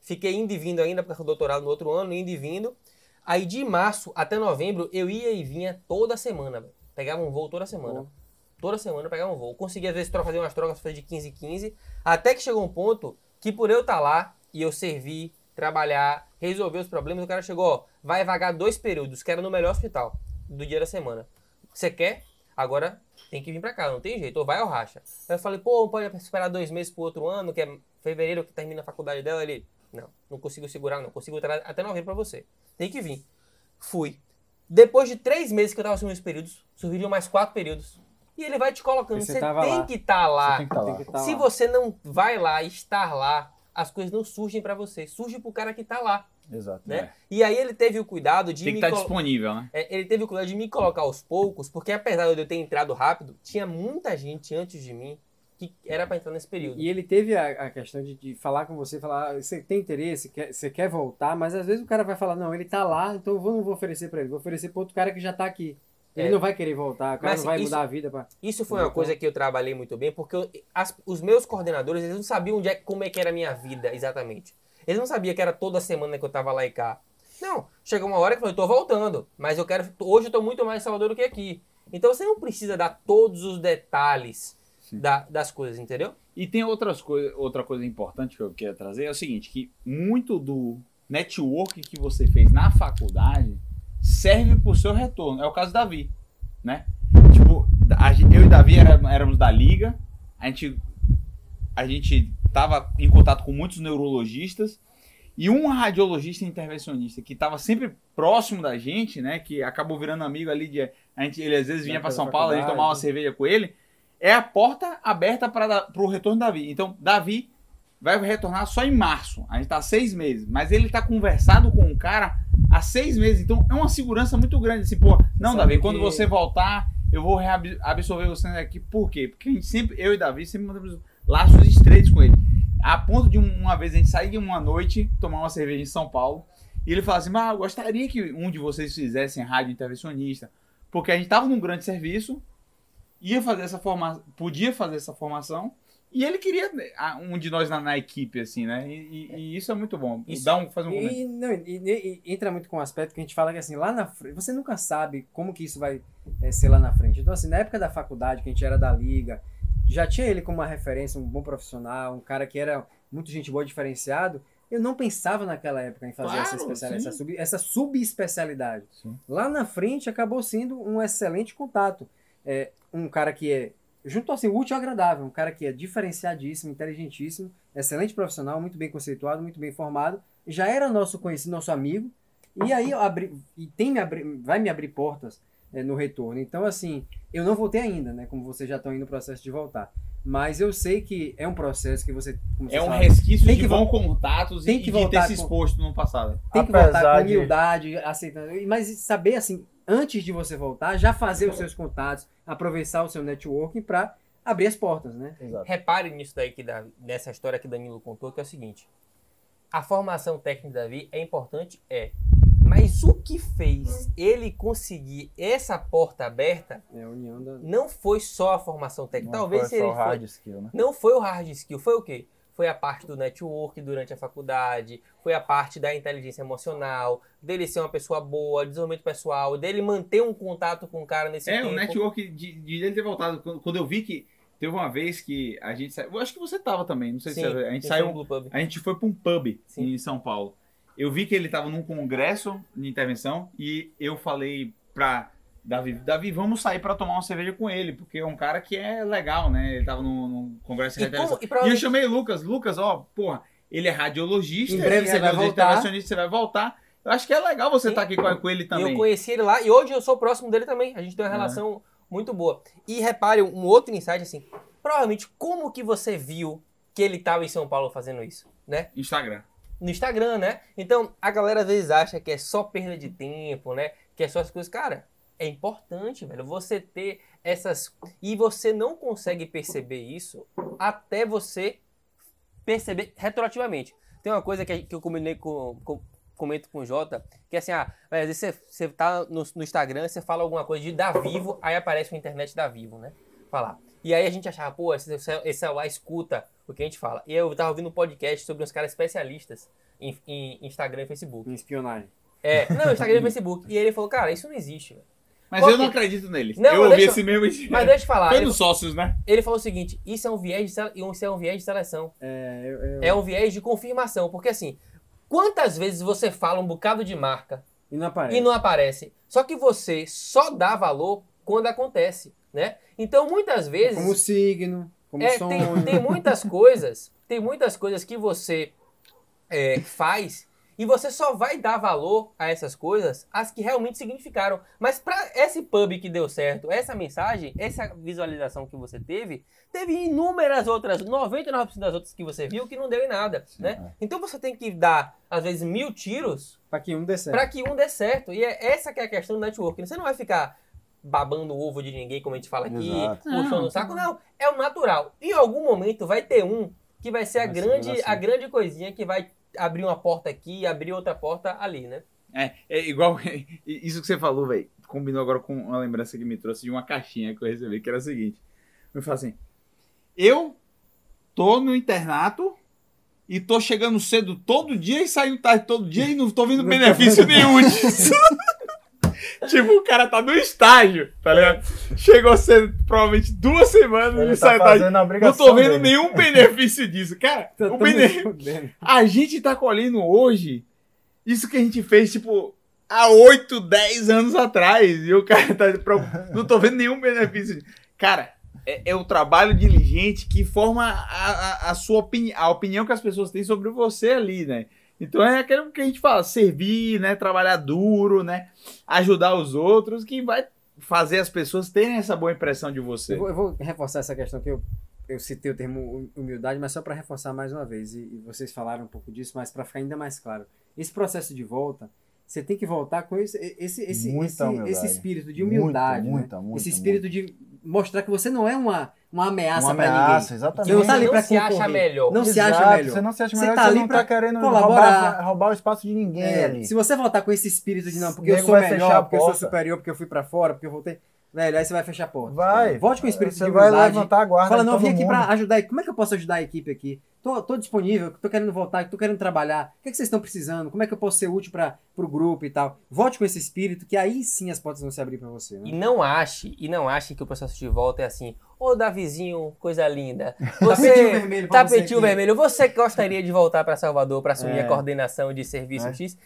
Fiquei indo e vindo ainda, porque eu doutorado no outro ano, indo e vindo. Aí de março até novembro, eu ia e vinha toda semana. Pegava um voo toda semana. Toda semana pegava um voo. Conseguia, às vezes, fazer umas trocas fazer de 15 em 15. Até que chegou um ponto que, por eu estar lá e eu servir, trabalhar, resolver os problemas, o cara chegou, ó, vai vagar dois períodos, que era no melhor hospital do dia da semana. Você quer? Agora tem que vir pra cá, não tem jeito, ou vai ou racha. Aí eu falei, pô, pode esperar dois meses pro outro ano, que é fevereiro que termina a faculdade dela. Ele, não, não consigo segurar, não, consigo entrar até novembro pra você. Tem que vir. Fui. Depois de três meses que eu tava assumindo os períodos, surgiram mais quatro períodos. E ele vai te colocando.
Você
Você
tava
tem
lá.
que estar lá.
Você tem que estar
Tem
lá.
tá
Se
lá.
você não vai lá, estar lá, as coisas não surgem pra você. Surge pro cara que tá lá,
Exato.
né?
É.
E aí ele teve o cuidado de
Tem que
me
estar
colo-
disponível, né?
é, ele teve o cuidado de me colocar aos poucos, porque apesar de eu ter entrado rápido, tinha muita gente antes de mim que era pra entrar nesse período.
E ele teve a, a questão de, de falar com você, falar, "Ah, você tem interesse, quer, você quer voltar, mas às vezes o cara vai falar, não, ele tá lá, então eu vou- não vou oferecer pra ele, vou oferecer pra outro cara que já tá aqui. Ele
É.
não vai querer voltar, o cara
Mas,
não vai
isso-
mudar a vida pra...
Isso foi uma coisa que eu trabalhei muito bem, porque eu- as- os meus coordenadores, eles não sabiam onde é, como é que era a minha vida exatamente. Eles não sabiam que era toda semana que eu tava lá e cá. Não, chegou uma hora que eu falei, eu tô voltando, mas eu quero, hoje eu tô muito mais em Salvador do que aqui. Então você não precisa dar todos os detalhes da- das coisas, entendeu?
E tem outras coisas, outra coisa importante que eu quero trazer, é o seguinte, que muito do network que você fez na faculdade serve pro seu retorno. É o caso do Davi, né? Tipo, a eu e Davi era- éramos da liga, a gente, a gente tava em contato com muitos neurologistas e um radiologista intervencionista que estava sempre próximo da gente, né? Que acabou virando amigo ali de a gente, ele às vezes vinha para São Paulo, a gente tomava uma cerveja com ele. É a porta aberta para o retorno do Davi. Então, Davi vai retornar só em março. A gente tá há seis meses, mas ele tá conversado com um cara há seis meses. Então, é uma segurança muito grande. Assim, pô, não,
sabe
Davi,
que-
quando você voltar, eu vou absorver você aqui. Por quê? Porque a gente sempre, eu e Davi, sempre mandamos laços estreitos com ele. A ponto de um- uma vez a gente sair de uma noite, tomar uma cerveja em São Paulo, e ele fala assim: Mas eu gostaria que um de vocês fizessem rádio intervencionista. Porque a gente tava num grande serviço, ia fazer essa formação, podia fazer essa formação, e ele queria um de nós na, na equipe, assim, né? E, e- e isso é muito bom.
Isso-
Dá um, faz um.
E, não, e- entra muito com o aspecto que a gente fala que assim, lá na frente, você nunca sabe como que isso vai eh, ser lá na frente. Então, assim, na época da faculdade, que a gente era da liga, já tinha ele como uma referência, um bom profissional, um cara que era muito gente boa, diferenciado. Eu não pensava naquela época em fazer
Claro,
essa, especialidade,
sim.
essa, sub, subespecialidade.
Sim.
Lá na frente acabou sendo um excelente contato. É, um cara que é, junto assim, útil e agradável, um cara que é diferenciadíssimo, inteligentíssimo, excelente profissional, muito bem conceituado, muito bem formado, já era nosso conhecido, nosso amigo, e aí eu abri, e tem me abri, vai me abrir portas é, no retorno. Então, assim, eu não voltei ainda, né? Como vocês já estão aí no processo de voltar. Mas eu sei que é um processo que você. como
É um
falam,
resquício
Tem
de
que
bons contatos
tem
e
que
de ter
voltar
se
com-
exposto no passado.
tem que
Apesar
voltar com
de-
humildade, aceitando. Mas saber, assim, antes de você voltar, já fazer os seus contatos, aproveitar o seu networking para abrir as portas, né?
Exato.
Repare nisso daí que da, nessa história que Danilo contou, que é o seguinte: a formação técnica da Davi é importante, é. Mas o que fez ele conseguir essa porta aberta
É a união da.
não foi só a formação técnica.
Não
Talvez
foi
ele
só
foi,
hard skill, né?
não foi o hard skill, foi o quê? Foi a parte do network durante a faculdade, foi a parte da inteligência emocional, dele ser uma pessoa boa, desenvolvimento pessoal, dele manter um contato com o cara nesse
É,
tempo.
o network de, de ele ter voltado. Quando, quando eu vi que teve uma vez que a gente saiu. Eu acho que você tava também, não sei
Sim,
se você, a gente saiu. A gente foi pra um pub
Sim.
em São Paulo. Eu vi que ele tava num congresso de intervenção e eu falei pra Davi, Davi, vamos sair pra tomar uma cerveja com ele, porque é um cara que é legal, né? Ele tava num, num congresso de
E, como,
intervenção.
e
E eu
provavelmente-
chamei o Lucas. Lucas, ó, porra, ele é radiologista,
Em breve
ele é
você vai
radiologista
voltar.
você vai voltar. Eu acho que é legal você estar aqui com, com ele também.
eu conheci ele lá e hoje eu sou próximo dele também. A gente tem uma
É.
relação muito boa. E repare um outro insight assim. Provavelmente como que você viu que ele estava em São Paulo fazendo isso, né?
Instagram.
No Instagram, né? Então a galera às vezes acha que é só perda de tempo, né? Que é só as coisas, cara. É importante, velho, você ter essas e você não consegue perceber isso até você perceber retroativamente. Tem uma coisa que, eu combinei com, com- comento com o Jota, que é assim, ah, às vezes você, você tá no, no Instagram, você fala alguma coisa de dar vivo, aí aparece o internet da vivo, né? Falar. E aí a gente achava, pô, esse, esse celular escuta o que a gente fala. E eu tava ouvindo um podcast sobre uns caras especialistas em, em Instagram e Facebook.
Em espionagem.
É, não, Instagram e Facebook. E ele falou, cara, isso não existe, velho.
Mas
Qual
eu não acredito neles.
Não,
eu ouvi
deixa-
esse mesmo.
Mas deixa eu falar.
Foi
Ele,
nos sócios, né?
ele falou o seguinte, isso é um viés de, sele- isso é um viés de seleção.
É, eu, eu-
É um viés de confirmação. Porque assim, quantas vezes você fala um bocado de marca
E não aparece.
e não aparece? Só que você só dá valor quando acontece, né? Então, muitas vezes...
Como signo, como
É,
sonho.
tem, tem muitas <laughs> coisas, tem muitas coisas que você é, faz e você só vai dar valor a essas coisas as que realmente significaram. Mas para esse pub que deu certo, essa mensagem, essa visualização que você teve, teve inúmeras outras, 99% das outras que você viu que não deu em nada, né? Então você tem que dar, às vezes, mil tiros
Pra que um dê certo.
para que um dê certo. E é essa que é a questão do networking. Você não vai ficar babando o ovo de ninguém, como a gente fala aqui,
Exato.
puxando o saco. Não, é o natural. Em algum momento vai ter um que vai ser a
Vai
grande,
ser.
a grande coisinha que vai abrir uma porta aqui e abrir outra porta ali, né?
É, é igual. <laughs> Isso que você falou, velho. Combinou agora com uma lembrança que me trouxe de uma caixinha que eu recebi, que era a seguinte. Eu falo assim: Eu tô no internato e tô chegando cedo todo dia e saindo tarde todo dia e não tô vendo <laughs> benefício nenhum disso. <laughs> <laughs> tipo, o cara tá no estágio, tá ligado? Chegou cedo, provavelmente duas semanas
Ele
e
tá a
Não tô vendo
dele.
nenhum benefício disso. Cara, <laughs> o
todo
bene-
fudendo.
a gente tá colhendo hoje isso que a gente fez, tipo, há 8, 10 anos atrás. E o cara tá. <laughs> Não tô vendo nenhum benefício. Cara, é, é o trabalho diligente que forma a, a, a sua opinião, a opinião que as pessoas têm sobre você ali, né? Então é aquilo que a gente fala, servir, né? Trabalhar duro, né? Ajudar os outros, que vai fazer as pessoas terem essa boa impressão de você.
Eu vou, eu vou reforçar essa questão que eu, eu citei o termo hum- humildade, mas só para reforçar mais uma vez. E, e vocês falaram um pouco disso, mas para ficar ainda mais claro. Esse processo de volta, você tem que voltar com esse, esse, esse, esse, esse espírito de humildade.
Muita,
né?
muita, muita,
esse espírito de mostrar que você não é uma, uma ameaça
Uma
para
ameaça,
ninguém.
exatamente.
Você não tá ali
não
pra
se acha
concorrer.
melhor.
Não se
Exato,
acha melhor.
Você não se acha
Você
melhor,
tá
você
ali
não
pra
tá querendo
colaborar.
roubar, roubar o espaço de ninguém
É,
ali.
se você voltar com esse espírito de não, porque eu sou
vai
melhor, porque eu sou superior, porque eu fui pra fora, porque eu voltei. Velho, aí você vai fechar a porta.
Vai.
Volte com o espírito
Você
de
vai
humildade.
levantar a guarda
Fala, não, eu vim aqui
mundo.
pra ajudar. Como é que eu posso ajudar a equipe aqui? Tô, tô disponível, tô querendo voltar, tô querendo trabalhar. O que, é que vocês estão precisando? Como é que eu posso ser útil para pro grupo e tal? Volte com esse espírito, que aí sim as portas vão se abrir pra você.
E
Né?
não ache, e não ache que o processo de volta é assim, ô Davizinho, coisa linda. <laughs>
Tapetinho
Você,
vermelho pra você
tapetinho
aqui.
vermelho, você gostaria de voltar para Salvador para assumir
É.
a coordenação de serviço
É.
X?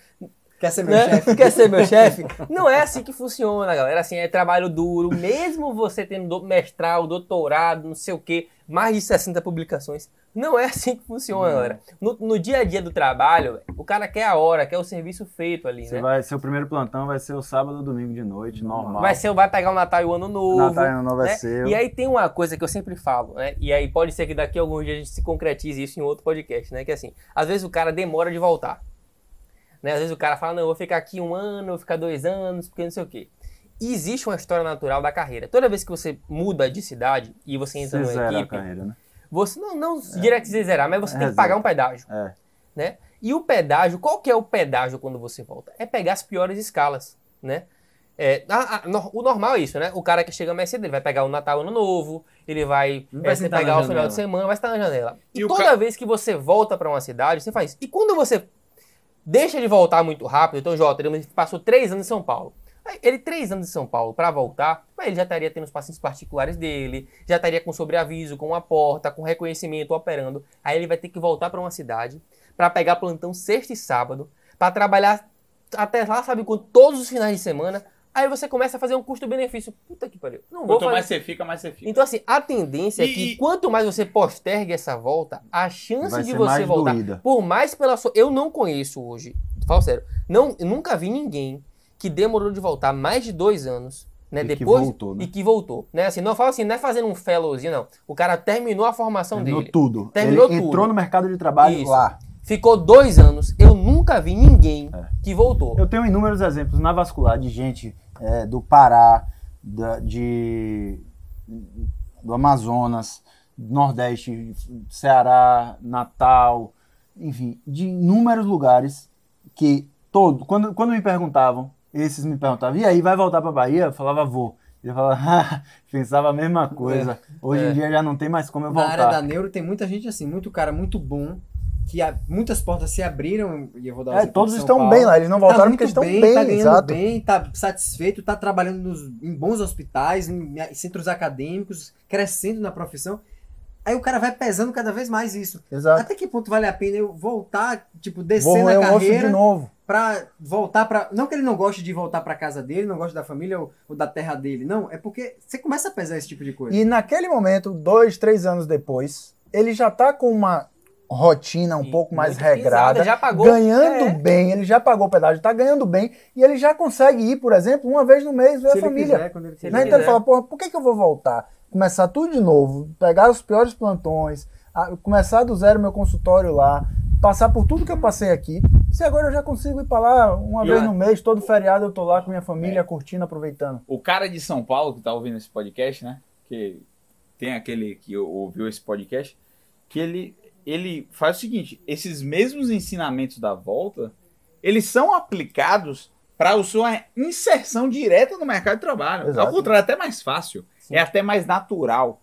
Quer ser meu
né?
chefe?
Quer ser meu chefe? Não é assim que funciona, galera. Assim, é trabalho duro, mesmo você tendo do- mestrado, doutorado, não sei o quê, mais de 60 publicações. Não é assim que funciona, galera. No, no dia a dia do trabalho, o cara quer a hora, quer o serviço feito ali,
Você
né?
vai, seu primeiro plantão vai ser o sábado ou domingo de noite, normal.
Vai ser, vai pegar o Natal e o Ano Novo.
Natal e Ano Novo é
né?
seu.
E aí tem uma coisa que eu sempre falo, né? E aí pode ser que daqui a alguns dias a gente se concretize isso em outro podcast, né? Que assim, às vezes o cara demora de voltar. Né? Às vezes o cara fala, não, eu vou ficar aqui um ano, eu vou ficar dois anos, porque não sei o quê. E existe uma história natural da carreira. Toda vez que você muda de cidade e você entra
Você
numa
zera a
equipe,
carreira, né?
você não, não direto dizer zerar, mas você tem que pagar um pedágio
É.
né? E o pedágio, qual que é o pedágio quando você volta? É pegar as piores escalas, né? É, a- a- no- o normal é isso, né? O cara que chega mais cedo, ele vai pegar o Natal, Ano Novo, ele vai,
Não vai
é, pegar o final
janela.
de semana, vai estar na janela. E,
E
toda
ca-
vez que você volta para uma cidade, você faz isso. E quando você deixa de voltar muito rápido, então, Jota, ele passou três anos em São Paulo. Ele, três anos em São Paulo, para voltar, ele já estaria tendo os pacientes particulares dele, já estaria com sobreaviso, com uma porta, com reconhecimento, operando. Aí ele vai ter que voltar para uma cidade, para pegar plantão sexta e sábado, para trabalhar até lá, sabe quanto, todos os finais de semana. Aí você começa a fazer um custo-benefício. Puta que pariu. Não vou
Quanto
fazer
mais você fica, mais você fica.
então, assim, a tendência é
E-
que
e-
quanto mais você postergue essa volta, a chance
Vai
de
ser
você
mais
voltar,
doída.
por mais pela sua. Eu não conheço hoje, falo sério, não, nunca vi ninguém que demorou de voltar mais de dois anos, né?
E que
depois
voltou, né?
e que voltou, né? Assim, não falo assim, não é fazendo um fellowzinho, não. O cara terminou a formação
Terminou
dele,
tudo.
Terminou
ele
tudo.
entrou no mercado de trabalho
Isso.
lá.
ficou dois anos. Eu nunca vi ninguém
É.
que voltou.
Eu tenho inúmeros exemplos na vascular de gente é, do Pará, da- de, do Amazonas, Nordeste, Ceará, Natal, enfim, de inúmeros lugares que todo, quando, quando me perguntavam, esses me perguntavam, e aí, vai voltar para Bahia? Eu falava, vou. Ele falava, <laughs> pensava a mesma coisa. Hoje
É.
em dia já não tem mais como eu
Na
voltar.
área da neuro tem muita gente assim, muito cara muito bom, que a- muitas portas se abriram, e eu vou dar um
É, todos estão
Paulo.
bem lá, eles não voltaram
tá
porque estão
bem,
bem,
tá ganhando
exato.
bem, tá satisfeito, tá trabalhando nos- em bons hospitais, em, em centros acadêmicos, crescendo na profissão. Aí o cara vai pesando cada vez mais isso.
Exato.
Até que ponto vale a pena eu voltar, tipo, descer na
osso de
carreira
novo.
pra voltar pra. Não que ele não goste de voltar pra casa dele, não goste da família ou, ou da terra dele, não. É porque você começa a pesar esse tipo de coisa.
E naquele momento, dois, três anos depois, ele já tá com uma rotina um
E
pouco mais
pisada,
regrada,
já pagou.
ganhando
É.
bem, ele já pagou o pedágio, tá ganhando bem, e ele já consegue ir, por exemplo, uma vez no mês ver
Se
a
ele
família.
quiser, quando ele
Se
quiser.
Né? Então ele fala, porra, por que, que eu vou voltar? Começar tudo de novo, pegar os piores plantões, a- começar do zero meu consultório lá, passar por tudo que eu passei aqui. Se agora eu já consigo ir pra lá uma
E
vez no mês, todo feriado eu tô lá com minha família, curtindo, aproveitando.
O cara de São Paulo que tá ouvindo esse podcast, né? Que tem aquele que ouviu esse podcast, que ele, ele faz o seguinte: esses mesmos ensinamentos da volta, eles são aplicados para a sua inserção direta no mercado de trabalho.
Exato.
Ao contrário, é até mais fácil.
Sim.
É até mais natural.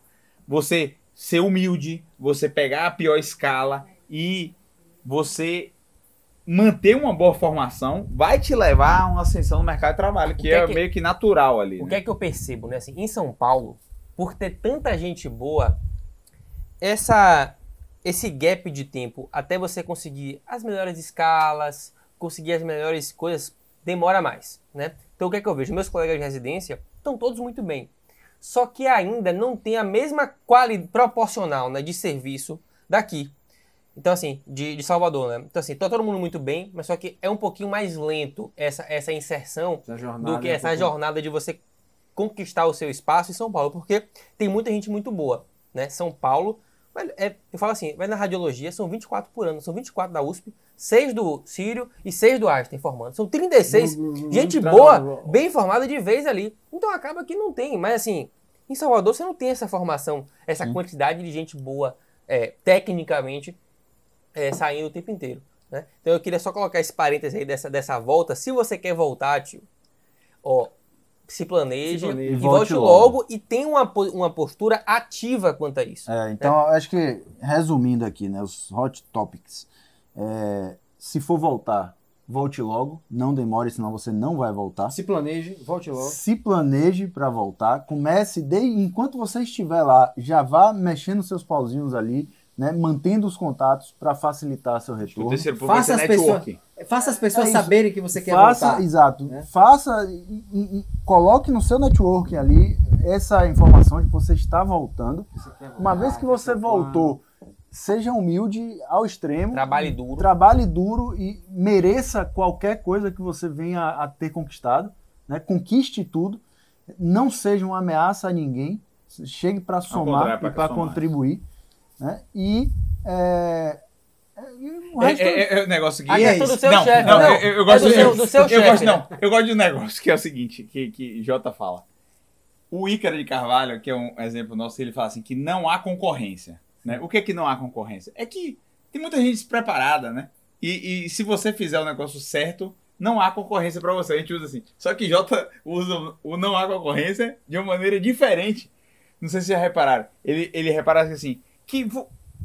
Você ser humilde, você pegar a pior escala e você manter uma boa formação vai te levar a uma ascensão no mercado de trabalho, que,
que
é,
é que-
meio que natural ali.
O
né?
que é que eu percebo, né? Assim, em São Paulo, por ter tanta gente boa, essa esse gap de tempo até você conseguir as melhores escalas, conseguir as melhores coisas, demora mais, né? Então o que é que eu vejo? Meus colegas de residência estão todos muito bem. Só que ainda não tem a mesma qualidade proporcional né, de serviço daqui. Então, assim, de, de Salvador, né? Então, assim, tá todo mundo muito bem, mas só que é um pouquinho mais lento essa, essa inserção do que
é um
essa jornada de você conquistar o seu espaço em São Paulo, porque tem muita gente muito boa, né? São Paulo, vai- é, eu falo assim, vai na radiologia, são 24 por ano, são 24 da USP, 6 do Sírio e 6 do Einstein formando. São 36 gente
Tra-
boa, bem formada de vez ali. Então acaba que não tem, mas assim, em Salvador você não tem essa formação, essa quantidade de gente boa, é, tecnicamente, é, saindo o tempo inteiro. Né? Então eu queria só colocar esse parêntese aí dessa, dessa volta. Se você quer voltar, tio, ó, se planeje,
Se planeje.
e volte
volte
logo. e tenha uma, uma postura ativa quanto a isso.
É, então, eu acho que, resumindo aqui, né, os hot topics. É, se for voltar, volte logo, não demore, senão você não vai voltar.
Se planeje, volte logo.
Se planeje para voltar, comece, de, enquanto você estiver lá, já vá mexendo seus pauzinhos ali, né, mantendo os contatos para facilitar seu
O
retorno.
terceiro ponto vai
Faça as pessoas-. Faça as pessoas
É
saberem que você quer
faça,
voltar.
exato,
né?
faça e, e- e coloque no seu networking ali essa informação de que você está voltando.
Você voltar,
Uma vez que você
quer
voltou, seja humilde ao extremo.
Trabalhe duro.
Trabalhe duro e mereça qualquer coisa que você venha a ter conquistado. Né? Conquiste tudo. Não seja uma ameaça a ninguém. Chegue para somar
pra
e para contribuir. Né? E, é, é, o
É,
resto-
é, é o negócio que.
É
do
isso.
seu
não,
chefe.
não,
Não,
eu, eu
é
gosto
do
de-
seu, do seu
eu
chefe.
gosto,
né?
não, eu gosto de um negócio que é o seguinte, que, que Jota fala. O Ícaro de Carvalho, que é um exemplo nosso, ele fala assim que não há concorrência. Né? O que é que não há concorrência? É que tem muita gente despreparada, né? E, e se você fizer o negócio certo, não há concorrência pra você. A gente usa assim. Só que Jota usa o não há concorrência de uma maneira diferente. Não sei se já repararam. Ele, ele repara assim, que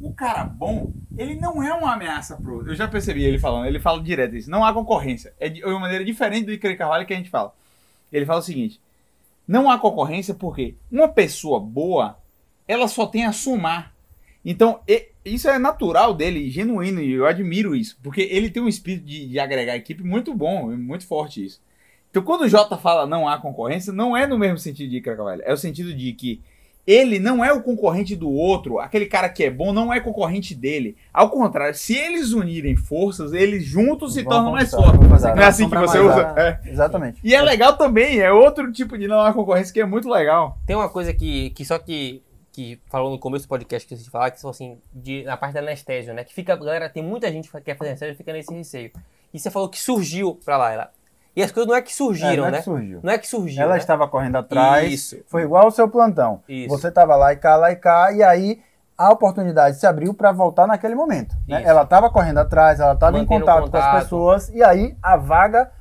o cara bom, ele não é uma ameaça pro outro. Eu já percebi ele falando, ele fala direto isso. Não há concorrência. É de uma maneira diferente do Icare Carvalho que a gente fala. Ele fala o seguinte: não há concorrência porque uma pessoa boa, ela só tem a somar. Então, isso é natural dele, genuíno, e eu admiro isso. Porque ele tem um espírito de, de agregar equipe muito bom, é muito forte isso. Então, quando o Jota fala não há concorrência, não é no mesmo sentido de Icare Carvalho. É o sentido de que ele não é o concorrente do outro, aquele cara que é bom não é concorrente dele. Ao contrário, se eles unirem forças, eles juntos se tornam mais fortes. Não é assim que você usa?
alto.
É.
Exatamente.
E é legal também, é outro tipo de não há concorrência que é muito legal.
Tem uma coisa que, que só que, que falou no começo do podcast que a gente falar, que falou assim, de, na parte da anestésio, né? Que fica, galera, tem muita gente que quer fazer anestésio e fica nesse receio. E você falou que surgiu pra lá, ela. E as coisas não é que
É,
surgiram,
não é
né?
que surgiu.
Não é que surgiu.
Ela
né?
estava correndo atrás.
Isso.
Foi igual ao seu plantão.
Isso.
Você estava lá e cá, lá e cá, e aí a oportunidade se abriu para voltar naquele momento. né? Ela estava correndo atrás, ela estava em
Mantendo
contato, com
contato.
as pessoas, e aí a vaga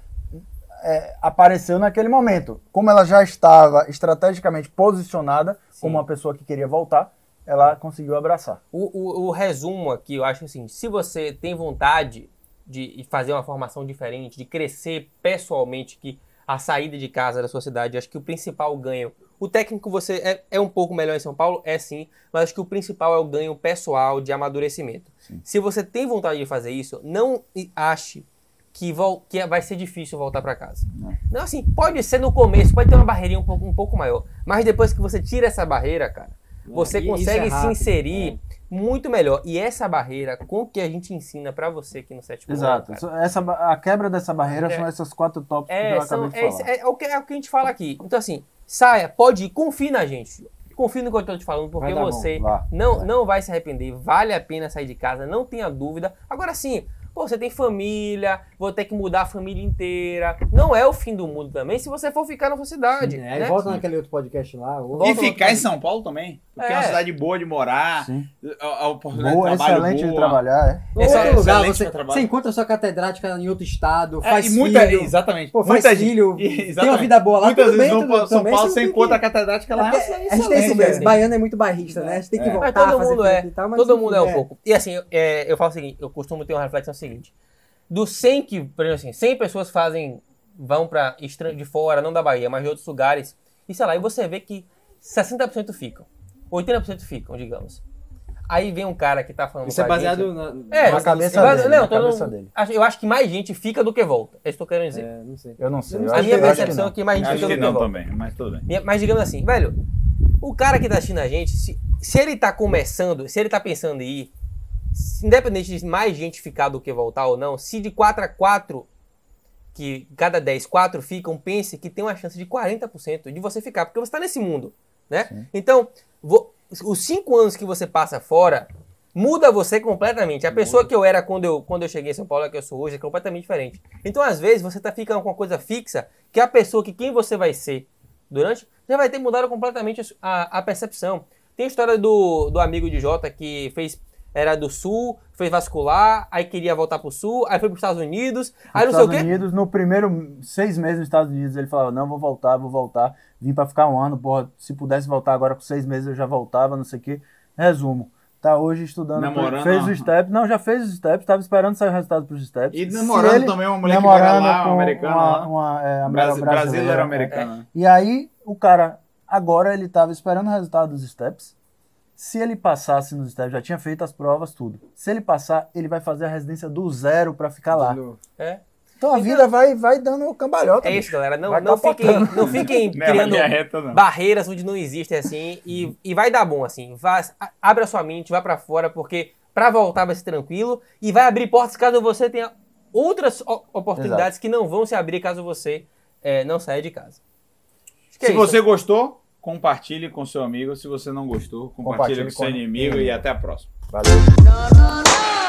é, apareceu naquele momento. Como ela já estava estrategicamente posicionada
Sim.
como uma pessoa que queria voltar, ela conseguiu abraçar.
O, o, o resumo aqui, eu acho assim, se você tem vontade de fazer uma formação diferente, de crescer pessoalmente, que a saída de casa da sua cidade, acho que o principal ganho. O técnico você é, é um pouco melhor em São Paulo, é sim, mas acho que o principal é o ganho pessoal de amadurecimento. Se você tem vontade de fazer isso, não ache que, que vai ser difícil voltar para casa. Não, assim, pode ser no começo, pode ter uma barreirinha um pouco, um pouco maior, mas depois que você tira essa barreira, cara, você
E
consegue
é
se
rápido,
inserir muito melhor. E essa barreira, com o que a gente ensina pra você aqui no sétimo ano,
Exato.
cara,
Essa, a quebra dessa barreira
É.
são essas quatro que
É,
eu
são-
acabei de falar.
é- é o que, é o que a gente fala aqui. Então, assim, saia, pode ir, confie na gente. Confie no que eu tô te falando, porque
dar bom,
você
vá,
não,
vai.
não vai se arrepender. Vale a pena sair de casa, não tenha dúvida. Agora sim, pô, você tem família, vou ter que mudar a família inteira. Não é o fim do mundo também se você for ficar na sua cidade.
É, aí
né?
volta naquele outro podcast lá.
E ficar em São Paulo também. Porque é, uma
É.
cidade boa de morar,
Sim.
a, a oportunidade
Boa,
de trabalho
excelente
boa.
de trabalhar, é.
Ou
Esse é
outro lugar,
excelente
você, você encontra sua catedrática em outro estado,
É,
faz
e muita,
filho,
exatamente.
pô, faz
muita
filho, <laughs>
gente-
tem uma
exatamente.
vida boa lá,
Muitas
tudo
vezes
bem,
no
tudo-
São
também
Paulo
você
encontra a catedrática lá.
É,
é
a gente tem esse
excelente,
mesmo,
né?
baiano é muito barrista, né? A gente tem que
É.
voltar,
todo mundo é. todo mundo é um
é.
pouco. E assim, eu- é, eu falo o seguinte, eu costumo ter uma reflexão seguinte. Dos 100 que, por exemplo assim, 100 pessoas fazem, vão pra estran- de fora, não da Bahia, mas de outros lugares, e sei lá, e você vê que 60% ficam. 80% ficam, digamos. Aí vem um cara que tá falando
Isso é baseado
gente-
na,
É,
na cabeça
mas-
dele,
não,
na cabeça
mundo-
dele.
Eu acho que mais gente fica do que volta. É isso que eu quero dizer.
É, não sei.
Eu não sei.
Eu
a
acho
minha
que- que
percepção é que mais gente
Acho
fica do
que
que
não
volta.
também, mas tudo bem.
Minha- Mas digamos assim, velho, o cara que tá assistindo a gente, se, se ele tá começando, se ele tá pensando em ir, independente de mais gente ficar do que voltar ou não, se de 4 a 4, que cada 10, 4 ficam, pense que tem uma chance de 40% de você ficar, porque você tá nesse mundo, né? Então, vo- os 5 anos que você passa fora, muda você completamente. A pessoa que eu era quando eu, quando eu cheguei em São Paulo, que eu sou hoje, é completamente diferente. Então, às vezes, você tá ficando com uma coisa fixa, que a pessoa que quem você vai ser durante, já vai ter mudado completamente a, a percepção. Tem a história do, do amigo de Jota que fez, era do sul, fez vascular, aí queria voltar pro sul, aí foi pros Estados Unidos, aí não
Nos
sei o
Estados
quê.
Unidos, no primeiro seis meses nos Estados Unidos, ele falava, não, vou voltar, vou voltar. Vim pra ficar um ano, porra, se pudesse voltar agora com seis meses eu já voltava, não sei o quê. Resumo, tá hoje estudando,
Namorando,
fez
não.
os steps, não, já fez os steps, tava esperando sair o resultado pros steps.
E namorando
ele-
também uma mulher que mora lá,
com
uma americana
uma,
lá.
uma, é,
Brasi-
brasileira,
brasileiro
é.
americano.
E aí, o cara, agora ele tava esperando o resultado dos steps. Se ele passasse nos steps, já tinha feito as provas, tudo. Se ele passar, ele vai fazer a residência do zero pra ficar lá.
É,
Então a vida vai, vai dando cambalhota.
é
bicho.
isso, galera. Não, não, fiquem, não fiquem
Não é
criando
linha reta, não.
barreiras onde não existem assim e, e vai dar bom assim. Vá, a- abre a sua mente, vá pra fora, porque pra voltar vai ser tranquilo e vai abrir portas caso você tenha outras oportunidades que não vão se abrir caso você eh, não saia de casa. É
Se
isso.
você gostou, compartilhe com seu amigo. Se você não gostou, compartilhe,
Compartilhe
com seu inimigo e até a próxima.
Valeu.